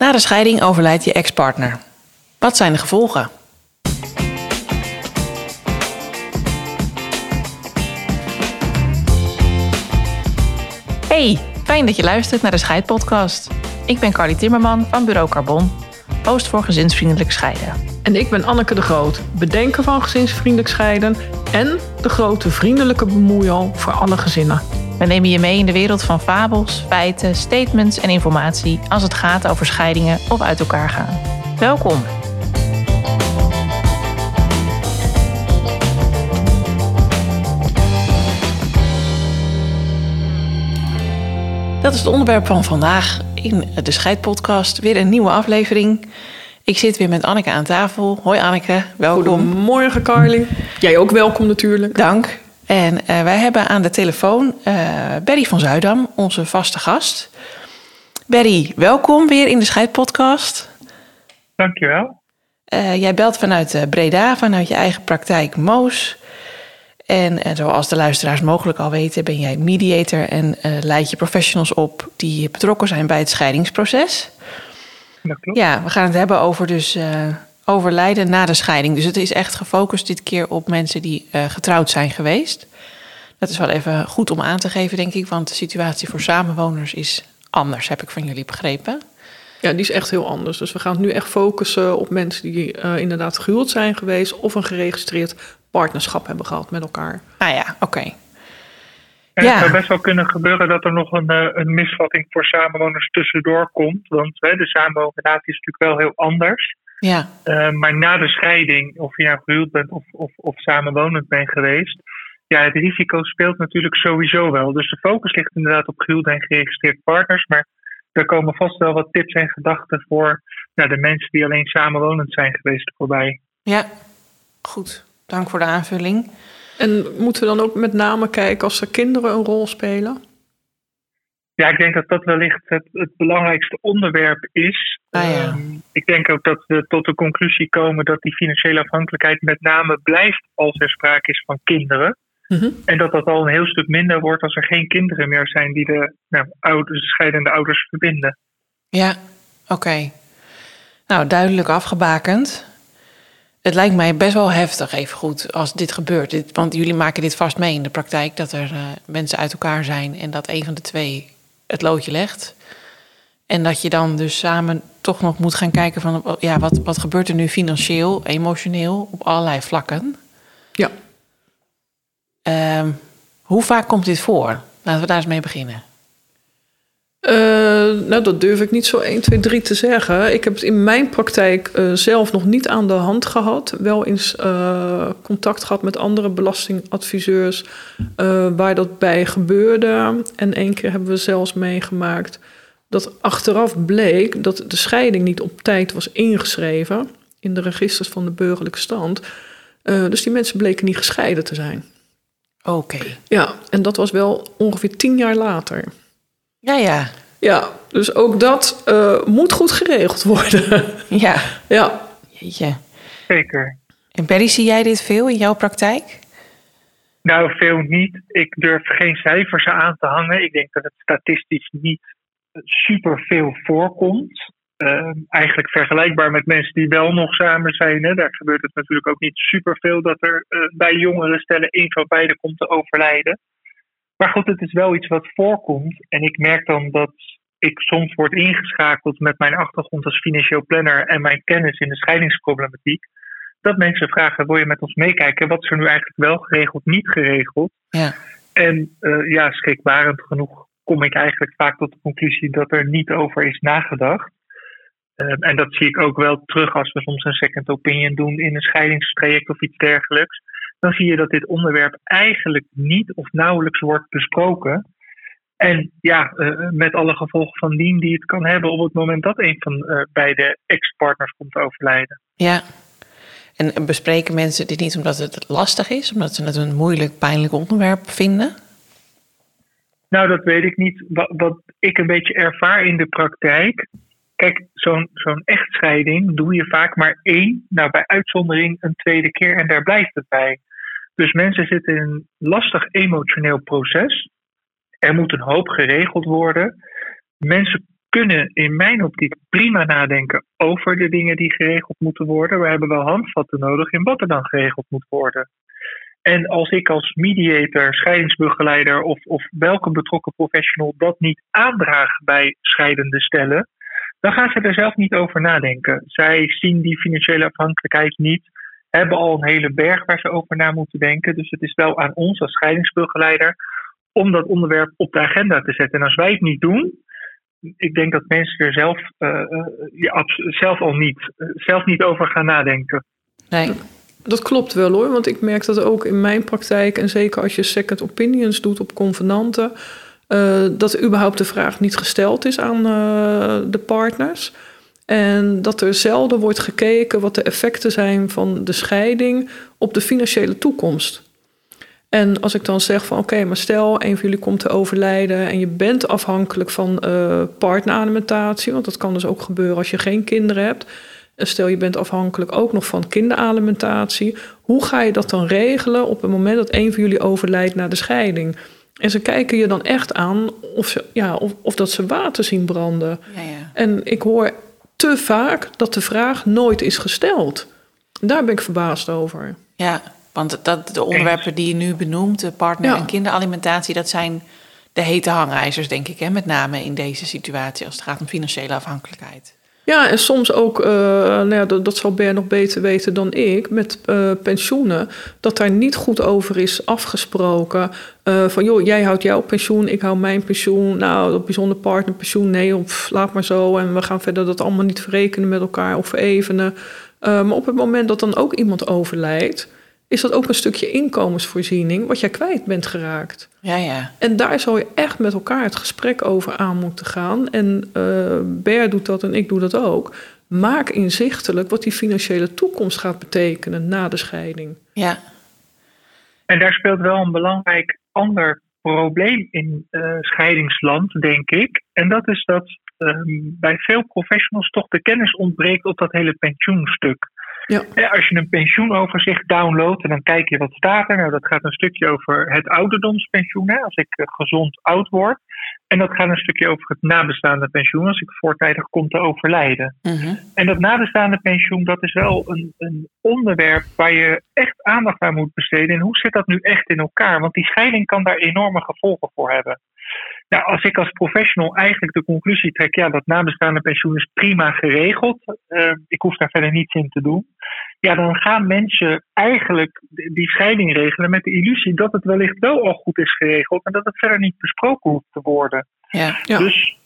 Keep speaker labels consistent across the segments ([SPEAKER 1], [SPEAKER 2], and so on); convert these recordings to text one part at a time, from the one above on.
[SPEAKER 1] Na de scheiding overlijdt je ex-partner. Wat zijn de gevolgen? Hey, fijn dat je luistert naar de Scheidpodcast. Ik ben Carly Timmerman van Bureau Carbon, host voor gezinsvriendelijk scheiden.
[SPEAKER 2] En ik ben Anneke de Groot, bedenker van gezinsvriendelijk scheiden en de grote vriendelijke bemoeial voor alle gezinnen.
[SPEAKER 1] We nemen je mee in de wereld van fabels, feiten, statements en informatie als het gaat over scheidingen of uit elkaar gaan. Welkom. Dat is het onderwerp van vandaag in de Scheidpodcast. Weer een nieuwe aflevering. Ik zit weer met Anneke aan tafel. Hoi Anneke, welkom.
[SPEAKER 2] Goedemorgen Carly. Jij ook welkom natuurlijk.
[SPEAKER 1] Dank. En uh, wij hebben aan de telefoon uh, Berry van Zuidam, onze vaste gast. Berry, welkom weer in de Scheidpodcast.
[SPEAKER 3] Dankjewel.
[SPEAKER 1] Uh, jij belt vanuit Breda, vanuit je eigen praktijk Moos. En, en, zoals de luisteraars mogelijk al weten, ben jij mediator en leid je professionals op die betrokken zijn bij het scheidingsproces.
[SPEAKER 3] Dat klopt.
[SPEAKER 1] Ja, we gaan het hebben over dus overlijden na de scheiding. Dus het is echt gefocust dit keer op mensen die uh, getrouwd zijn geweest. Dat is wel even goed om aan te geven, denk ik, want de situatie voor samenwoners is anders, heb ik van jullie begrepen.
[SPEAKER 2] Ja, die is echt heel anders. Dus we gaan het nu echt focussen op mensen die uh, inderdaad gehuwd zijn geweest of een geregistreerd partnerschap hebben gehad met elkaar.
[SPEAKER 1] Ah ja, oké. Okay.
[SPEAKER 3] En ja. het zou best wel kunnen gebeuren dat er nog een, uh, een misvatting voor samenwoners tussendoor komt. Want hè, de samenwonenrelatie is natuurlijk wel heel anders.
[SPEAKER 1] Ja.
[SPEAKER 3] Uh, maar na de scheiding, of je nou gehuwd bent of, of, of samenwonend bent geweest, ja, het risico speelt natuurlijk sowieso wel. Dus de focus ligt inderdaad op gehuwde en geregistreerde partners. Maar er komen vast wel wat tips en gedachten voor nou, de mensen die alleen samenwonend zijn geweest voorbij.
[SPEAKER 1] Ja, goed. Dank voor de aanvulling.
[SPEAKER 2] En moeten we dan ook met name kijken als er kinderen een rol spelen?
[SPEAKER 3] Ja, ik denk dat dat wellicht het, het belangrijkste onderwerp is.
[SPEAKER 1] Ah, ja.
[SPEAKER 3] um, ik denk ook dat we tot de conclusie komen dat die financiële afhankelijkheid met name blijft als er sprake is van kinderen.
[SPEAKER 2] Mm -hmm.
[SPEAKER 3] En dat dat al een heel stuk minder wordt als er geen kinderen meer zijn die de nou, ouders, scheidende ouders verbinden.
[SPEAKER 1] Ja, oké. Okay. Nou, duidelijk afgebakend. Het lijkt mij best wel heftig, even goed, als dit gebeurt. Want jullie maken dit vast mee in de praktijk, dat er uh, mensen uit elkaar zijn en dat een van de twee het loodje legt. En dat je dan dus samen toch nog moet gaan kijken van ja, wat, wat gebeurt er nu financieel, emotioneel, op allerlei vlakken.
[SPEAKER 2] Ja.
[SPEAKER 1] Um, hoe vaak komt dit voor? Laten we daar eens mee beginnen.
[SPEAKER 2] Uh, nou, dat durf ik niet zo 1, 2, 3 te zeggen. Ik heb het in mijn praktijk uh, zelf nog niet aan de hand gehad. Wel eens uh, contact gehad met andere belastingadviseurs waar dat bij gebeurde. En één keer hebben we zelfs meegemaakt dat achteraf bleek dat de scheiding niet op tijd was ingeschreven in de registers van de burgerlijke stand. dus die mensen bleken niet gescheiden te zijn.
[SPEAKER 1] Oké. Okay.
[SPEAKER 2] Ja, en dat was wel ongeveer tien jaar later.
[SPEAKER 1] Ja, ja.
[SPEAKER 2] Ja, dus ook dat uh, moet goed geregeld worden.
[SPEAKER 1] Ja.
[SPEAKER 2] ja.
[SPEAKER 1] Jeetje.
[SPEAKER 3] Zeker.
[SPEAKER 1] En Berry, zie jij dit veel in jouw praktijk?
[SPEAKER 3] Nou, veel niet. Ik durf geen cijfers aan te hangen. Ik denk dat het statistisch niet super veel voorkomt. Uh, eigenlijk vergelijkbaar met mensen die wel nog samen zijn. Hè. Daar gebeurt het natuurlijk ook niet super veel dat er uh, bij jongere stellen één van beiden komt te overlijden. Maar goed, het is wel iets wat voorkomt. En ik merk dan dat ik soms word ingeschakeld met mijn achtergrond als financieel planner en mijn kennis in de scheidingsproblematiek. Dat mensen vragen: wil je met ons meekijken? Wat is er nu eigenlijk wel geregeld, niet geregeld?
[SPEAKER 1] Ja.
[SPEAKER 3] En uh, ja, schrikbarend genoeg kom ik eigenlijk vaak tot de conclusie dat er niet over is nagedacht. Uh, en dat zie ik ook wel terug als we soms een second opinion doen in een scheidingstraject of iets dergelijks dan zie je dat dit onderwerp eigenlijk niet of nauwelijks wordt besproken. En ja, uh, met alle gevolgen van dien die het kan hebben op het moment dat een van uh, beide ex-partners komt overlijden.
[SPEAKER 1] Ja. En bespreken mensen dit niet omdat het lastig is, omdat ze het een moeilijk, pijnlijk onderwerp vinden?
[SPEAKER 3] Nou, dat weet ik niet. Wat, wat ik een beetje ervaar in de praktijk. Kijk, zo'n zo'n echtscheiding doe je vaak maar één, nou bij uitzondering een tweede keer en daar blijft het bij. Dus mensen zitten in een lastig emotioneel proces. Er moet een hoop geregeld worden. Mensen kunnen in mijn optiek prima nadenken over de dingen die geregeld moeten worden. We hebben wel handvatten nodig in wat er dan geregeld moet worden. En als ik als mediator, scheidingsbegeleider of, of welke betrokken professional dat niet aandraag bij scheidende stellen, dan gaan ze er zelf niet over nadenken. Zij zien die financiële afhankelijkheid niet, hebben al een hele berg waar ze over na moeten denken. Dus het is wel aan ons als scheidingsbegeleider om dat onderwerp op de agenda te zetten. En als wij het niet doen, ik denk dat mensen er zelf, uh, ja, zelf al niet, zelf niet over gaan nadenken.
[SPEAKER 2] Nee. Dat klopt wel hoor, want ik merk dat ook in mijn praktijk en zeker als je second opinions doet op convenanten, uh, dat überhaupt de vraag niet gesteld is aan de partners. En dat er zelden wordt gekeken wat de effecten zijn van de scheiding op de financiële toekomst. En als ik dan zeg van oké, maar stel een van jullie komt te overlijden en je bent afhankelijk van uh, partneralimentatie, want dat kan dus ook gebeuren als je geen kinderen hebt. En stel je bent afhankelijk ook nog van kinderalimentatie. Hoe ga je dat dan regelen op het moment dat een van jullie overlijdt na de scheiding? En ze kijken je dan echt aan of, ze, ja, of, of dat ze water zien branden. Ja, ja. En ik hoor te vaak dat de vraag nooit is gesteld. Daar ben ik verbaasd over.
[SPEAKER 1] Ja, want dat, de onderwerpen die je nu benoemt, de partner- en kinderalimentatie, dat zijn de hete hangijzers, denk ik, hè? met name in deze situatie als het gaat om financiële afhankelijkheid.
[SPEAKER 2] Ja, en soms ook, uh, nou dat, dat, zal Ber nog beter weten dan ik, met uh, pensioenen, dat daar niet goed over is afgesproken. Uh, van joh, jij houdt jouw pensioen, ik hou mijn pensioen. Nou, dat bijzonder partnerpensioen, nee, of laat maar zo. En we gaan verder dat allemaal niet verrekenen met elkaar of verevenen. maar op het moment dat dan ook iemand overlijdt, is dat ook een stukje inkomensvoorziening wat jij kwijt bent geraakt.
[SPEAKER 1] Ja, ja.
[SPEAKER 2] En daar zou je echt met elkaar het gesprek over aan moeten gaan. En uh, Ber doet dat en ik doe dat ook. Maak inzichtelijk wat die financiële toekomst gaat betekenen na de scheiding.
[SPEAKER 1] Ja.
[SPEAKER 3] En daar speelt wel een belangrijk ander probleem in uh, scheidingsland, denk ik. En dat is dat uh, bij veel professionals toch de kennis ontbreekt op dat hele pensioenstuk. Ja. Als je een pensioenoverzicht downloadt en dan kijk je wat staat er. Nou, dat gaat een stukje over het ouderdomspensioen, hè, als ik eh, gezond oud word. En dat gaat een stukje over het nabestaande pensioen als ik voortijdig kom te overlijden. Uh En dat nabestaande pensioen, dat is wel een, een, onderwerp waar je echt aandacht aan moet besteden. En hoe zit dat nu echt in elkaar? Want die scheiding kan daar enorme gevolgen voor hebben. Nou, als ik als professional eigenlijk de conclusie trek, ja, dat nabestaande pensioen is prima geregeld, uh, ik hoef daar verder niets in te doen, ja, dan gaan mensen eigenlijk die scheiding regelen met de illusie dat het wellicht wel al goed is geregeld en dat het verder niet besproken hoeft te worden. Ja. ja. Dus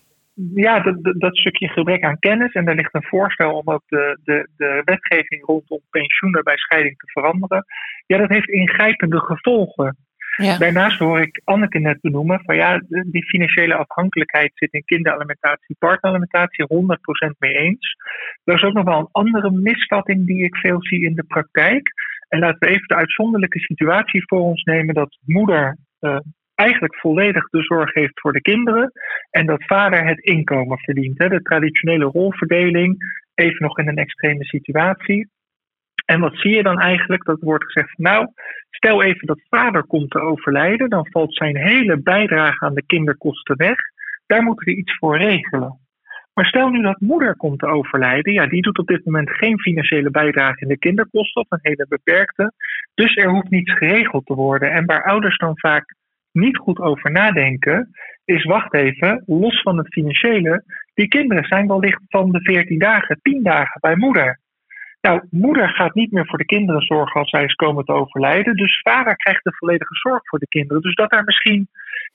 [SPEAKER 3] ja, dat, dat, stukje gebrek aan kennis, en er ligt een voorstel om ook de, de, de wetgeving rondom pensioenen bij scheiding te veranderen, ja, dat heeft ingrijpende gevolgen. Ja. Daarnaast hoor ik Anneke net benoemen van ja, die financiële afhankelijkheid zit in kinderalimentatie, partneralimentatie 100% mee eens. Er is ook nog wel een andere misvatting die ik veel zie in de praktijk. En laten we even de uitzonderlijke situatie voor ons nemen dat moeder uh, eigenlijk volledig de zorg heeft voor de kinderen en dat vader het inkomen verdient. Hè. De traditionele rolverdeling, even nog in een extreme situatie. En wat zie je dan eigenlijk? Dat wordt gezegd, nou, stel even dat vader komt te overlijden, dan valt zijn hele bijdrage aan de kinderkosten weg. Daar moeten we iets voor regelen. Maar stel nu dat moeder komt te overlijden, ja, die doet op dit moment geen financiële bijdrage in de kinderkosten of een hele beperkte. Dus er hoeft niets geregeld te worden. En waar ouders dan vaak niet goed over nadenken, is wacht even, los van het financiële, die kinderen zijn wellicht van de 14 dagen, 10 dagen bij moeder. Nou, moeder gaat niet meer voor de kinderen zorgen als zij is komen te overlijden. Dus vader krijgt de volledige zorg voor de kinderen. Dus dat daar misschien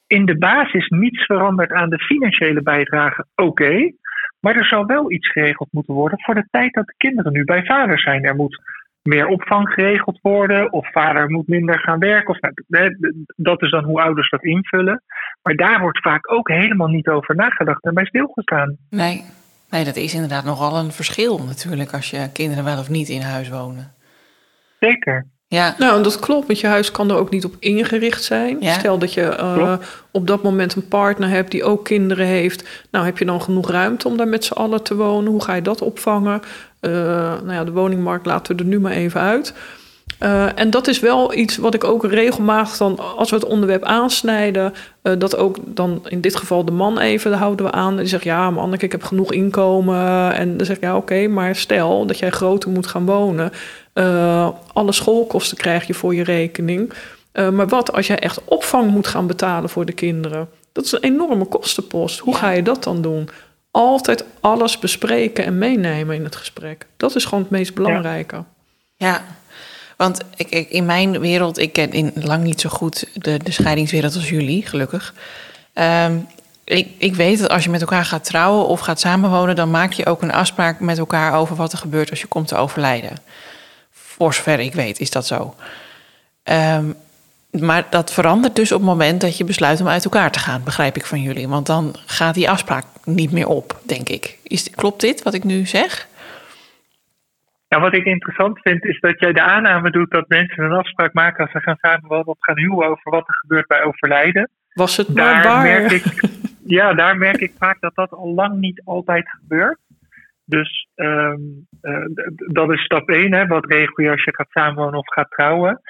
[SPEAKER 3] in de basis niets verandert aan de financiële bijdrage, oké. maar er zal wel iets geregeld moeten worden voor de tijd dat de kinderen nu bij vader zijn. Er moet meer opvang geregeld worden, of vader moet minder gaan werken. Of, nou, dat is dan hoe ouders dat invullen. Maar daar wordt vaak ook helemaal niet over nagedacht en bij stilgestaan.
[SPEAKER 1] Nee, Nee, dat is inderdaad nogal een verschil natuurlijk als je kinderen wel of niet in huis wonen.
[SPEAKER 3] Zeker.
[SPEAKER 2] Ja. Nou, dat klopt, want je huis kan er ook niet op ingericht zijn. Stel dat je uh, op dat moment een partner hebt die ook kinderen heeft. Nou, heb je dan genoeg ruimte om daar met z'n allen te wonen? Hoe ga je dat opvangen? Uh, nou ja, de woningmarkt laten we er nu maar even uit. Uh, en dat is wel iets wat ik ook regelmatig dan, als we het onderwerp aansnijden, uh, dat ook dan in dit geval de man even, daar houden we aan. Die zegt, ja, man, ik heb genoeg inkomen. En dan zeg ik, ja, oké, okay, maar stel dat jij groter moet gaan wonen. Uh, alle schoolkosten krijg je voor je rekening. maar wat als jij echt opvang moet gaan betalen voor de kinderen? Dat is een enorme kostenpost. Hoe ga je dat dan doen? Altijd alles bespreken en meenemen in het gesprek. Dat is gewoon het meest belangrijke.
[SPEAKER 1] Ja, ja. Want ik, in mijn wereld, ik ken in lang niet zo goed de, scheidingswereld als jullie, gelukkig. Um, ik, ik weet dat als je met elkaar gaat trouwen of gaat samenwonen, dan maak je ook een afspraak met elkaar over wat er gebeurt als je komt te overlijden. Voor zover ik weet, is dat zo. Um, maar dat verandert dus op het moment dat je besluit om uit elkaar te gaan, begrijp ik van jullie. Want dan gaat die afspraak niet meer op, denk ik. Is, klopt dit wat ik nu zeg?
[SPEAKER 3] Nou, wat ik interessant vind, is dat jij de aanname doet dat mensen een afspraak maken als ze gaan samenwonen of gaan huwen over wat er gebeurt bij overlijden.
[SPEAKER 2] Was het maar waar?
[SPEAKER 3] Merk ik, ja, daar merk ik vaak dat dat al lang niet altijd gebeurt. Dus um, uh, dat is stap 1, hè, wat regel je als je gaat samenwonen of gaat trouwen.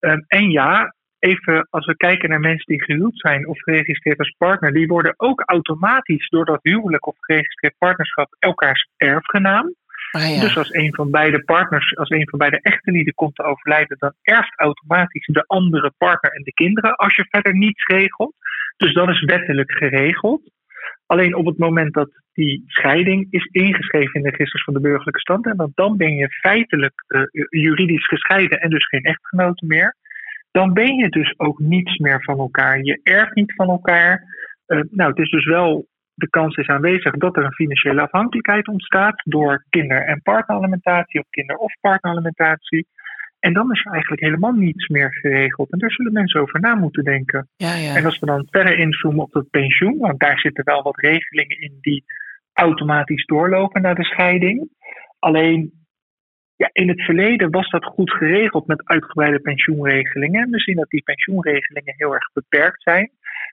[SPEAKER 3] Um, en ja, even als we kijken naar mensen die gehuwd zijn of geregistreerd als partner, die worden ook automatisch door dat huwelijk of geregistreerd partnerschap elkaars erfgenaam. Ah. Dus als een van beide partners, als een van beide echtelieden komt te overlijden, dan erft automatisch de andere partner en de kinderen als je verder niets regelt. Dus dat is wettelijk geregeld. Alleen op het moment dat die scheiding is ingeschreven in de registers van de burgerlijke stand, en dan ben je feitelijk uh, juridisch gescheiden en dus geen echtgenoten meer dan ben je dus ook niets meer van elkaar. Je erft niet van elkaar. Uh, nou, het is dus wel, de kans is aanwezig dat er een financiële afhankelijkheid ontstaat door kinder- en partneralimentatie of kinder- of partneralimentatie. En dan is er eigenlijk helemaal niets meer geregeld. En daar zullen mensen over na moeten denken.
[SPEAKER 1] Ja, ja.
[SPEAKER 3] En als we dan verder inzoomen op het pensioen, want daar zitten wel wat regelingen in die automatisch doorlopen naar de scheiding. Alleen ja, in het verleden was dat goed geregeld met uitgebreide pensioenregelingen. We zien dat die pensioenregelingen heel erg beperkt zijn.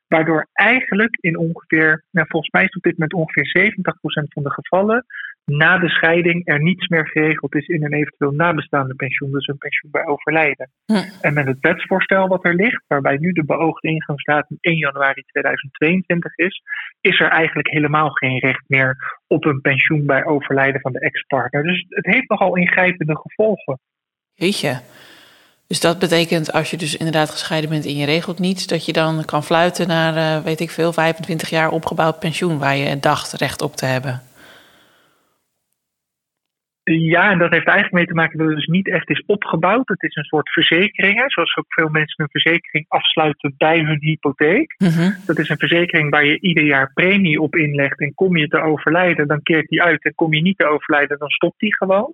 [SPEAKER 3] Waardoor eigenlijk in ongeveer, nou volgens mij is op dit moment ongeveer 70% van de gevallen, na de scheiding er niets meer geregeld is in een eventueel nabestaande pensioen, dus een pensioen bij overlijden. En met het wetsvoorstel wat er ligt, waarbij nu de beoogde ingangsdatum 1 januari 2022 is, is er eigenlijk helemaal geen recht meer op een pensioen bij overlijden van de ex-partner. Dus het heeft nogal ingrijpende gevolgen.
[SPEAKER 1] Weet je. Dus dat betekent als je dus inderdaad gescheiden bent en je regelt niets, dat je dan kan fluiten naar, uh, weet ik veel, 25 jaar opgebouwd pensioen waar je dacht recht op te hebben.
[SPEAKER 3] Ja, en dat heeft eigenlijk mee te maken dat het dus niet echt is opgebouwd. Het is een soort verzekering, hè, zoals ook veel mensen een verzekering afsluiten bij hun hypotheek.
[SPEAKER 1] Mhm.
[SPEAKER 3] Dat is een verzekering waar je ieder jaar premie op inlegt. En kom je te overlijden, dan keert die uit. En kom je niet te overlijden, dan stopt die gewoon.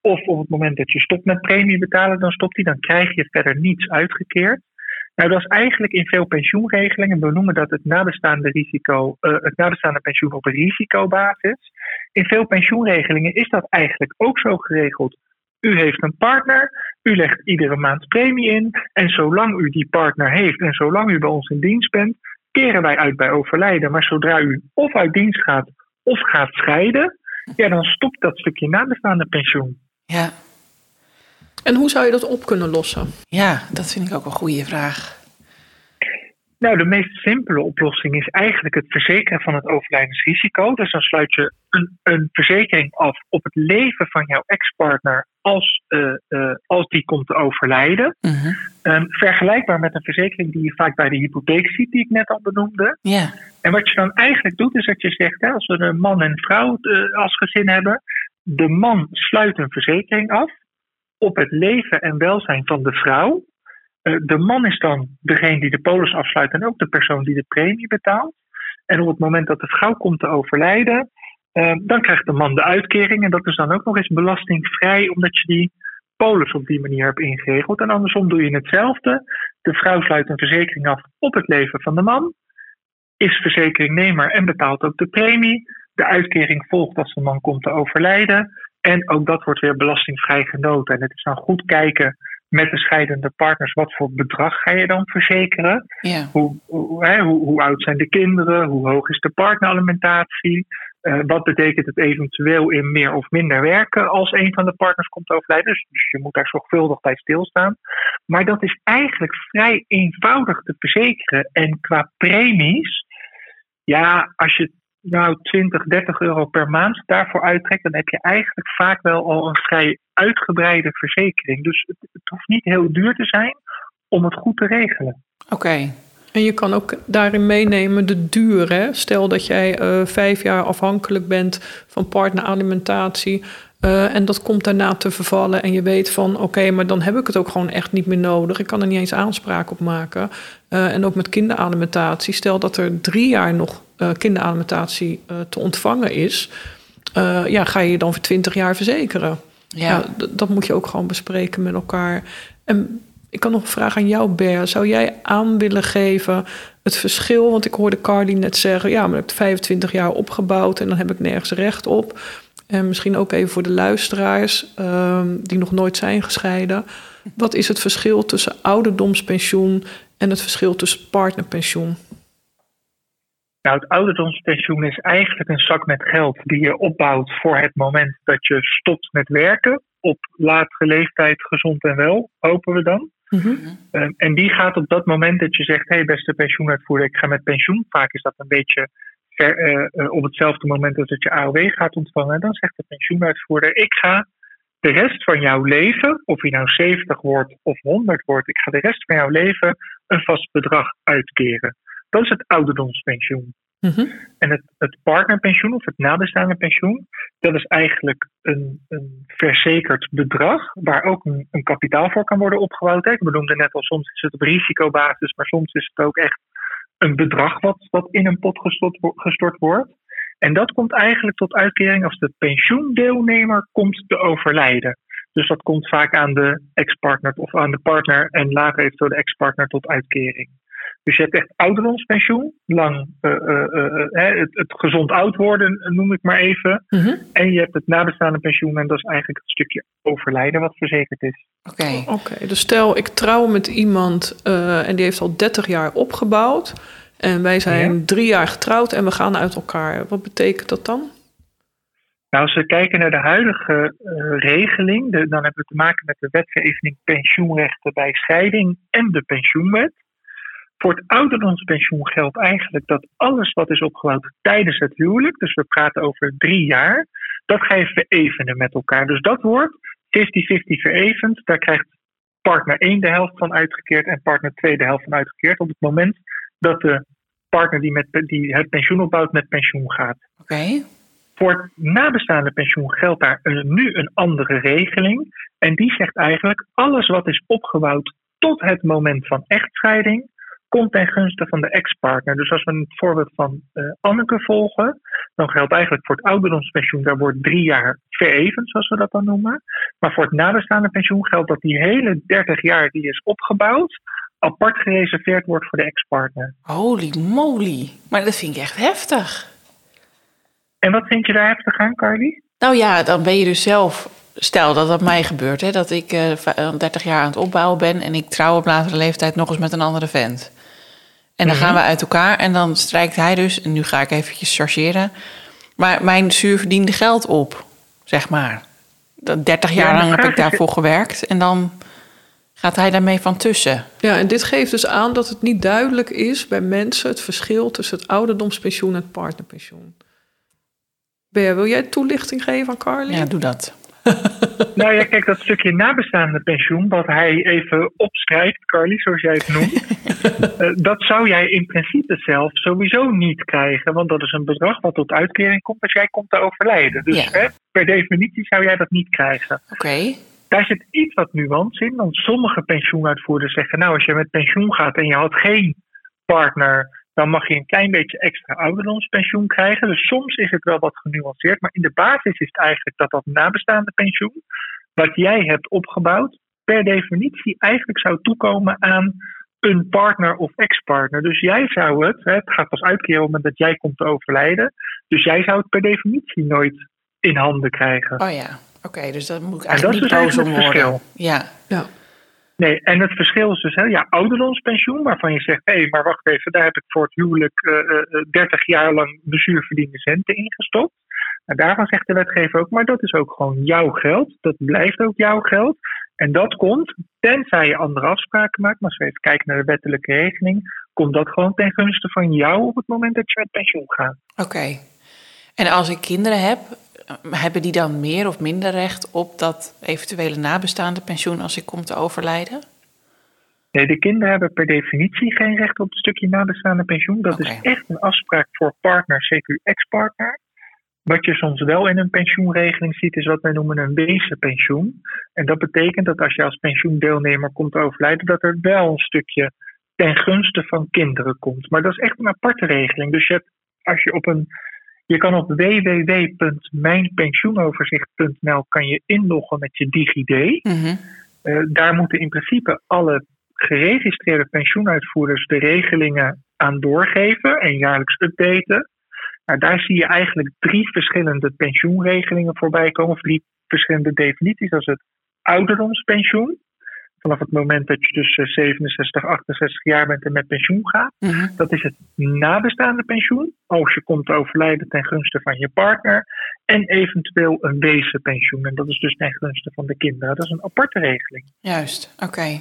[SPEAKER 3] Of op het moment dat je stopt met premie betalen, dan stopt die. Dan krijg je verder niets uitgekeerd. Nou, dat is eigenlijk in veel pensioenregelingen, we noemen dat het nabestaande, risico, uh, het nabestaande pensioen op risicobasis. In veel pensioenregelingen is dat eigenlijk ook zo geregeld. U heeft een partner, u legt iedere maand premie in en zolang u die partner heeft en zolang u bij ons in dienst bent, keren wij uit bij overlijden. Maar zodra u of uit dienst gaat of gaat scheiden, ja, dan stopt dat stukje nabestaande pensioen.
[SPEAKER 1] Ja,
[SPEAKER 2] en hoe zou je dat op kunnen lossen?
[SPEAKER 1] Ja, dat vind ik ook een goede vraag.
[SPEAKER 3] Nou, de meest simpele oplossing is eigenlijk het verzekeren van het overlijdensrisico. Dus dan sluit je een, een verzekering af op het leven van jouw ex-partner als, uh, uh, als die komt te overlijden.
[SPEAKER 1] Mhm.
[SPEAKER 3] um, vergelijkbaar met een verzekering die je vaak bij de hypotheek ziet, die ik net al benoemde.
[SPEAKER 1] Ja.
[SPEAKER 3] En wat je dan eigenlijk doet, is dat je zegt, hè, als we een man en vrouw uh, als gezin hebben, de man sluit een verzekering af op het leven en welzijn van de vrouw. Uh, de man is dan degene die de polis afsluit en ook de persoon die de premie betaalt. En op het moment dat de vrouw komt te overlijden, uh, dan krijgt de man de uitkering. En dat is dan ook nog eens belastingvrij, omdat je die polis op die manier hebt ingeregeld. En andersom doe je hetzelfde. De vrouw sluit een verzekering af op het leven van de man, is verzekeringnemer en betaalt ook de premie. De uitkering volgt als de man komt te overlijden. En ook dat wordt weer belastingvrij genoten. En het is dan goed kijken met de scheidende partners, wat voor bedrag ga je dan verzekeren?
[SPEAKER 1] Ja.
[SPEAKER 3] Hoe, hoe, hè, hoe, hoe, oud zijn de kinderen? Hoe hoog is de partneralimentatie? Uh, wat betekent het eventueel in meer of minder werken als een van de partners komt overlijden? Dus, dus je moet daar zorgvuldig bij stilstaan. Maar dat is eigenlijk vrij eenvoudig te verzekeren. En qua premies, ja, als je nou 20, 30 euro per maand daarvoor uittrekt, dan heb je eigenlijk vaak wel al een vrij uitgebreide verzekering. Dus het, het hoeft niet heel duur te zijn om het goed te regelen.
[SPEAKER 1] Oké.
[SPEAKER 2] En je kan ook daarin meenemen de duur. Hè? Stel dat jij uh, vijf jaar afhankelijk bent van partneralimentatie. Uh, en dat komt daarna te vervallen. En je weet van oké, maar dan heb ik het ook gewoon echt niet meer nodig. Ik kan er niet eens aanspraak op maken. Uh, en ook met kinderalimentatie. Stel dat er drie jaar nog kinderalimentatie te ontvangen is. ja, ga je je dan voor twintig jaar verzekeren? Ja. ja dat moet je ook gewoon bespreken met elkaar. En ik kan nog een vraag aan jou, Ber. Zou jij aan willen geven het verschil? Want ik hoorde Carly net zeggen: ja, maar ik heb 25 jaar opgebouwd en dan heb ik nergens recht op. En misschien ook even voor de luisteraars um, die nog nooit zijn gescheiden. Wat is het verschil tussen ouderdomspensioen en het verschil tussen partnerpensioen?
[SPEAKER 3] Nou, het ouderdomspensioen is eigenlijk een zak met geld die je opbouwt voor het moment dat je stopt met werken. Op latere leeftijd gezond en wel, hopen we dan. Mhm. Ehm, en die gaat op dat moment dat je zegt: hé, hey, beste pensioenuitvoerder, ik ga met pensioen. Vaak is dat een beetje ver, uh, uh, op hetzelfde moment als dat je AOW gaat ontvangen. Dan zegt de pensioenuitvoerder: ik ga de rest van jouw leven, of je nou 70 wordt of 100 wordt, ik ga de rest van jouw leven een vast bedrag uitkeren. Dat is het ouderdomspensioen. Mhm. En het, het, partnerpensioen of het nabestaande pensioen, dat is eigenlijk een, een verzekerd bedrag waar ook een, een, kapitaal voor kan worden opgebouwd. Ik benoemde net al, soms is het op risicobasis, maar soms is het ook echt een bedrag wat, wat in een pot gestort, gestort wordt. En dat komt eigenlijk tot uitkering als de pensioendeelnemer komt te overlijden. Dus dat komt vaak aan de ex-partner of aan de partner en later eventueel de ex-partner tot uitkering. Dus je hebt echt ouderdomspensioen, lang uh, uh, het, het, gezond oud worden noem ik maar even. Mhm. En je hebt het nabestaande pensioen en dat is eigenlijk het stukje overlijden wat verzekerd is.
[SPEAKER 2] Oké. Oké, dus stel ik trouw met iemand en die heeft al 30 jaar opgebouwd. En wij zijn drie jaar getrouwd en we gaan uit elkaar. Wat betekent dat dan?
[SPEAKER 3] Nou, als we kijken naar de huidige regeling, dan hebben we te maken met de wetgeving pensioenrechten bij scheiding en de pensioenwet. Voor het ouderdomspensioen geldt eigenlijk dat alles wat is opgebouwd tijdens het huwelijk, dus we praten over drie jaar, dat ga je verevenen met elkaar. Dus dat wordt 50-50 verevend. Daar krijgt partner 1 de helft van uitgekeerd en partner 2 de helft van uitgekeerd op het moment dat de partner die, met, die het pensioen opbouwt met pensioen gaat.
[SPEAKER 1] Oké.
[SPEAKER 3] Voor het nabestaande pensioen geldt daar nu een andere regeling. En die zegt eigenlijk alles wat is opgebouwd tot het moment van echtscheiding, komt ten gunste van de ex-partner. Dus als we het voorbeeld van uh, Anneke volgen, dan geldt eigenlijk voor het ouderdomspensioen, daar wordt drie jaar verevend, zoals we dat dan noemen. Maar voor het nabestaande pensioen geldt dat die hele 30 jaar die is opgebouwd, apart gereserveerd wordt voor de ex-partner.
[SPEAKER 1] Holy moly, maar dat vind ik echt heftig.
[SPEAKER 3] En wat vind je daar heftig aan, Carly?
[SPEAKER 1] Nou ja, dan ben je dus zelf stel dat dat mij gebeurt, hè, dat ik uh, eh, 30 jaar aan het opbouwen ben en ik trouw op latere leeftijd nog eens met een andere vent. En dan gaan we uit elkaar en dan strijkt hij dus, en nu ga ik eventjes chargeren, maar mijn zuurverdiende geld op, zeg maar. 30 jaar lang heb ik daarvoor gewerkt en dan gaat hij daarmee van tussen.
[SPEAKER 2] Ja, en dit geeft dus aan dat het niet duidelijk is bij mensen het verschil tussen het ouderdomspensioen en het partnerpensioen. Bea, wil jij toelichting geven aan Carly?
[SPEAKER 1] Ja, doe dat.
[SPEAKER 3] nou ja, kijk, dat stukje nabestaande pensioen, wat hij even opstrijkt, Carly, zoals jij het noemt, uh, dat zou jij in principe zelf sowieso niet krijgen. Want dat is een bedrag wat tot uitkering komt als jij komt te overlijden. Dus hè, per definitie zou jij dat niet krijgen.
[SPEAKER 1] Oké.
[SPEAKER 3] Daar zit iets wat nuance in, want sommige pensioenuitvoerders zeggen, nou, als je met pensioen gaat en je had geen partner dan mag je een klein beetje extra ouderdomspensioen krijgen. Dus soms is het wel wat genuanceerd, maar in de basis is het eigenlijk dat dat nabestaande pensioen, wat jij hebt opgebouwd, per definitie eigenlijk zou toekomen aan een partner of ex-partner. Dus jij zou het, het gaat pas uitkeren op het moment dat jij komt te overlijden, dus jij zou het per definitie nooit in handen krijgen.
[SPEAKER 1] Oh ja, oké, dus dat moet ik eigenlijk niet dus boos om worden.
[SPEAKER 2] Ja. ja.
[SPEAKER 3] Nee, en het verschil is dus, hè, ja, ouderdomspensioen, waarvan je zegt, hé, hey, maar wacht even, daar heb ik voor het huwelijk uh, uh, 30 jaar lang bezuurverdiende centen ingestopt. En daarvan zegt de wetgever ook, maar dat is ook gewoon jouw geld. Dat blijft ook jouw geld. En dat komt, tenzij je andere afspraken maakt, maar als we even kijken naar de wettelijke regeling, komt dat gewoon ten gunste van jou op het moment dat je met pensioen gaat.
[SPEAKER 1] Oké. En als ik kinderen heb, hebben die dan meer of minder recht op dat eventuele nabestaande pensioen als ik kom te overlijden?
[SPEAKER 3] Nee, de kinderen hebben per definitie geen recht op een stukje nabestaande pensioen. Dat is echt een afspraak voor partner, CQ ex-partner. Wat je soms wel in een pensioenregeling ziet, is wat wij noemen een wezenpensioen. En dat betekent dat als je als pensioendeelnemer komt overlijden, dat er wel een stukje ten gunste van kinderen komt. Maar dat is echt een aparte regeling. Dus je hebt, als je op een. Je kan op www.mijnpensioenoverzicht.nl kan je inloggen met je DigiD.
[SPEAKER 1] Mhm.
[SPEAKER 3] Eh, daar moeten in principe alle geregistreerde pensioenuitvoerders de regelingen aan doorgeven en jaarlijks updaten. Nou, daar zie je eigenlijk drie verschillende pensioenregelingen voorbij komen, of drie verschillende definities. Is het ouderdomspensioen. Vanaf het moment dat je dus 67, eh, 68 jaar bent en met pensioen gaat.
[SPEAKER 1] Mhm.
[SPEAKER 3] Dat is het nabestaande pensioen, als je komt te overlijden ten gunste van je partner. En eventueel een wezenpensioen. En dat is dus ten gunste van de kinderen. Dat is een aparte regeling.
[SPEAKER 1] Juist, oké.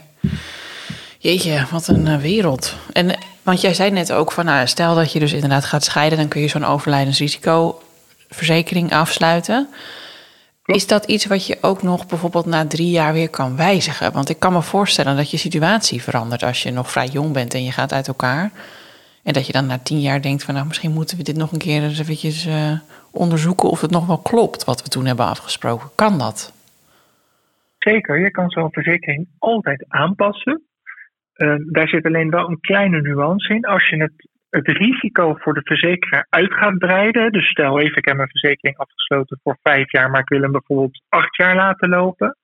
[SPEAKER 1] Jeetje, wat een uh, wereld. En, want jij zei net ook van, nou, stel dat je dus inderdaad gaat scheiden, dan kun je zo'n overlijdensrisicoverzekering afsluiten. Is dat iets wat je ook nog bijvoorbeeld na drie jaar weer kan wijzigen? Want ik kan me voorstellen dat je situatie verandert als je nog vrij jong bent en je gaat uit elkaar. En dat je dan na tien jaar denkt van, nou, misschien moeten we dit nog een keer eens eventjes uh, onderzoeken of het nog wel klopt wat we toen hebben afgesproken. Kan dat?
[SPEAKER 3] Zeker, je kan zo'n verzekering altijd aanpassen. Uh, daar zit alleen wel een kleine nuance in. Als je het, het risico voor de verzekeraar uit gaat breiden. Dus stel even, ik heb mijn verzekering afgesloten voor vijf jaar, maar ik wil hem bijvoorbeeld acht jaar laten lopen.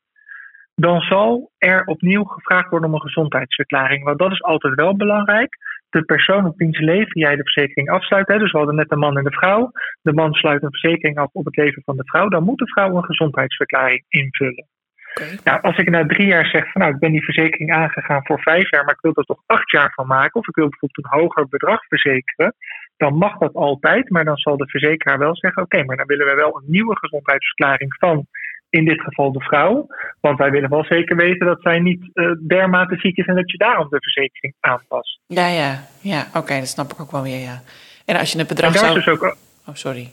[SPEAKER 3] Dan zal er opnieuw gevraagd worden om een gezondheidsverklaring. Want dat is altijd wel belangrijk. De persoon op wiens leven jij de verzekering afsluit. Hè, dus we hadden net de man en de vrouw. De man sluit een verzekering af op het leven van de vrouw. Dan moet de vrouw een gezondheidsverklaring invullen.
[SPEAKER 1] Okay.
[SPEAKER 3] Nou, als ik na drie jaar zeg van nou, ik ben die verzekering aangegaan voor vijf jaar, maar ik wil er toch acht jaar van maken, of ik wil bijvoorbeeld een hoger bedrag verzekeren, dan mag dat altijd, maar dan zal de verzekeraar wel zeggen, oké, okay, maar dan willen we wel een nieuwe gezondheidsverklaring van in dit geval de vrouw, want wij willen wel zeker weten dat zij niet uh, dermate ziek is en dat je daarom de verzekering aanpast.
[SPEAKER 1] Ja, ja, ja, oké, okay, dat snap ik ook wel weer, ja. En als je het bedrag
[SPEAKER 3] zou...
[SPEAKER 1] Dus
[SPEAKER 3] ook...
[SPEAKER 1] Oh, sorry.